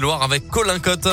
Loire avec Colin Cotte.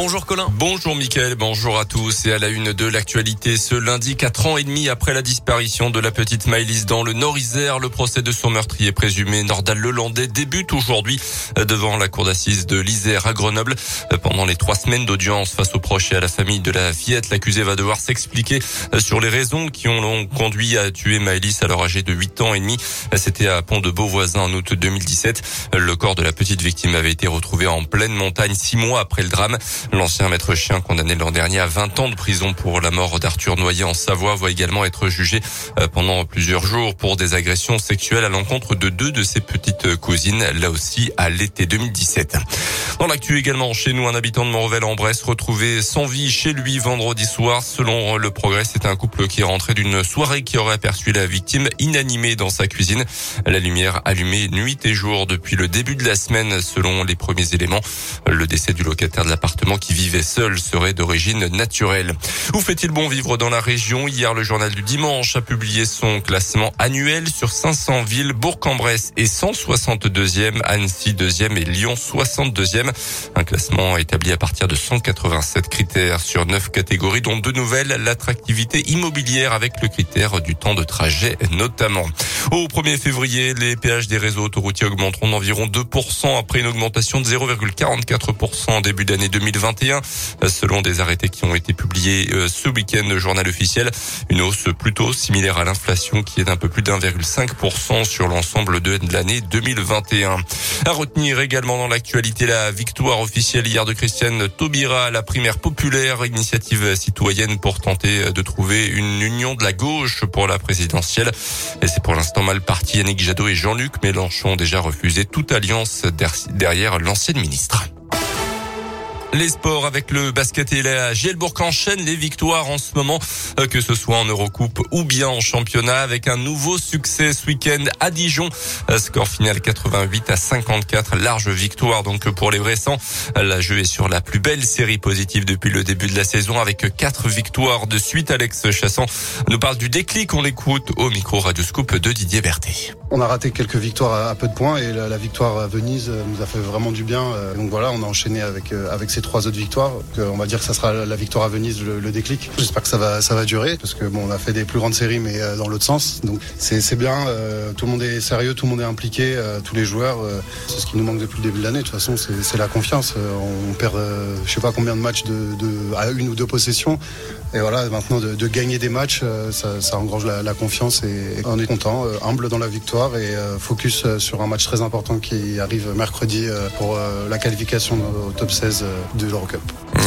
Bonjour Colin. Bonjour Mickaël, bonjour à tous et à la une de l'actualité ce lundi, quatre ans et demi après la disparition de la petite Maëlys dans le Nord-Isère, le procès de son meurtrier présumé Nordal Lelandais débute aujourd'hui devant la cour d'assises de l'Isère à Grenoble. Pendant les trois semaines d'audience face aux proches et à la famille de la fillette, l'accusé va devoir s'expliquer sur les raisons qui ont conduit à tuer Maëlys alors âgée de 8 ans et demi. C'était à Pont de Beauvoisin en août 2017. Le corps de la petite victime avait été retrouvé en pleine montagne six mois après le drame. L'ancien maître chien condamné l'an dernier à 20 ans de prison pour la mort d'Arthur Noyer en Savoie va également être jugé euh, pendant plusieurs jours pour des agressions sexuelles à l'encontre de deux de ses petites cousines, là aussi à l'été 2017. Dans l'actu également, chez nous, un habitant de Montrevel en Bresse retrouvé sans vie chez lui vendredi soir. Selon le progrès, c'est un couple qui est rentré d'une soirée qui aurait aperçu la victime inanimée dans sa cuisine. La lumière allumée nuit et jour depuis le début de la semaine, selon les premiers éléments. Le décès du locataire de l'appartement qui vivait seul serait d'origine naturelle. Où fait-il bon vivre dans la région Hier, le journal du dimanche a publié son classement annuel sur 500 villes. Bourg-en-Bresse est 162e, Annecy 2e et Lyon 62e. Un classement établi à partir de 187 critères sur 9 catégories, dont deux nouvelles, l'attractivité immobilière avec le critère du temps de trajet notamment. Au 1er février, les péages des réseaux autoroutiers augmenteront d'environ 2% après une augmentation de 0,44% en début d'année 2021, selon des arrêtés qui ont été publiés euh, ce week-end, journal officiel. Une hausse plutôt similaire à l'inflation qui est d'un peu plus d'1,5% sur l'ensemble de l'année 2021. À retenir également dans l'actualité la victoire officielle hier de Christiane Taubira à la primaire populaire, initiative citoyenne pour tenter de trouver une union de la gauche pour la présidentielle. Et c'est pour l'instant mal parti. Yannick Jadot et Jean-Luc Mélenchon ont déjà refusé toute alliance derrière l'ancienne ministre. Les sports avec le basket et la Gielbourg enchaîne les victoires en ce moment, euh, que ce soit en Eurocoupe ou bien en championnat, avec un nouveau succès ce week-end à Dijon. Euh, score final 88 à 54, large victoire donc pour les Bressans. La jeu est sur la plus belle série positive depuis le début de la saison, avec quatre victoires de suite. Alex Chasson nous parle du déclic. On l'écoute au micro Radioscope de Didier Berthet. On a raté quelques victoires à peu de points et la, victoire à Venise euh, nous a fait vraiment du bien. Donc voilà, on a enchaîné avec avec trois autres victoires. on va dire que ça sera la victoire à Venise le, déclic. J'espère que ça va durer parce que bon on a fait des plus grandes séries mais euh, dans l'autre sens. C'est bien. Euh, tout le monde est sérieux, tout le monde est impliqué, euh, tous les joueurs. c'est ce qui nous manque depuis le début de l'année. De toute façon c'est la confiance. on perd je sais pas combien de matchs à une ou deux possessions. Et voilà maintenant de, gagner des matchs ça, ça engrange la, confiance et, on est content, humble dans la victoire et focus sur un match très important qui arrive mercredi pour la qualification au top 16 de l'Europe.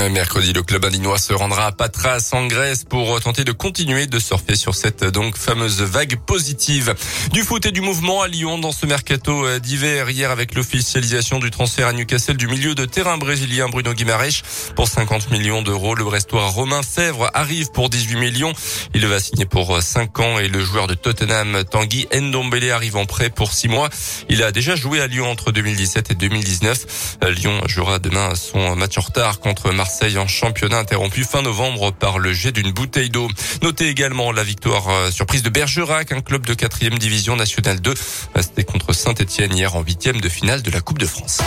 Mercredi, le club alinois se rendra à Patras en Grèce pour tenter de continuer de surfer sur cette donc fameuse vague positive. Du foot et du mouvement à Lyon dans ce mercato euh, d'hiver hier avec l'officialisation du transfert à Newcastle du milieu de terrain brésilien Bruno Guimaraes pour 50 millions d'euros. Le Brestois Romain Fèvre arrive pour 18 millions. Il va signer pour 5 ans et le joueur de Tottenham Tanguy Ndombele arrive en prêt pour 6 mois. Il a déjà joué à Lyon entre 2017 et 2019. Euh, Lyon jouera demain son match en retard contre Marseille en championnat interrompu fin novembre par le jet d'une bouteille d'eau. Notez également la victoire euh, surprise de Bergerac, un club de quatrième division nationale 2. C'était contre Saint-Etienne hier en huitième de finale de la Coupe de France.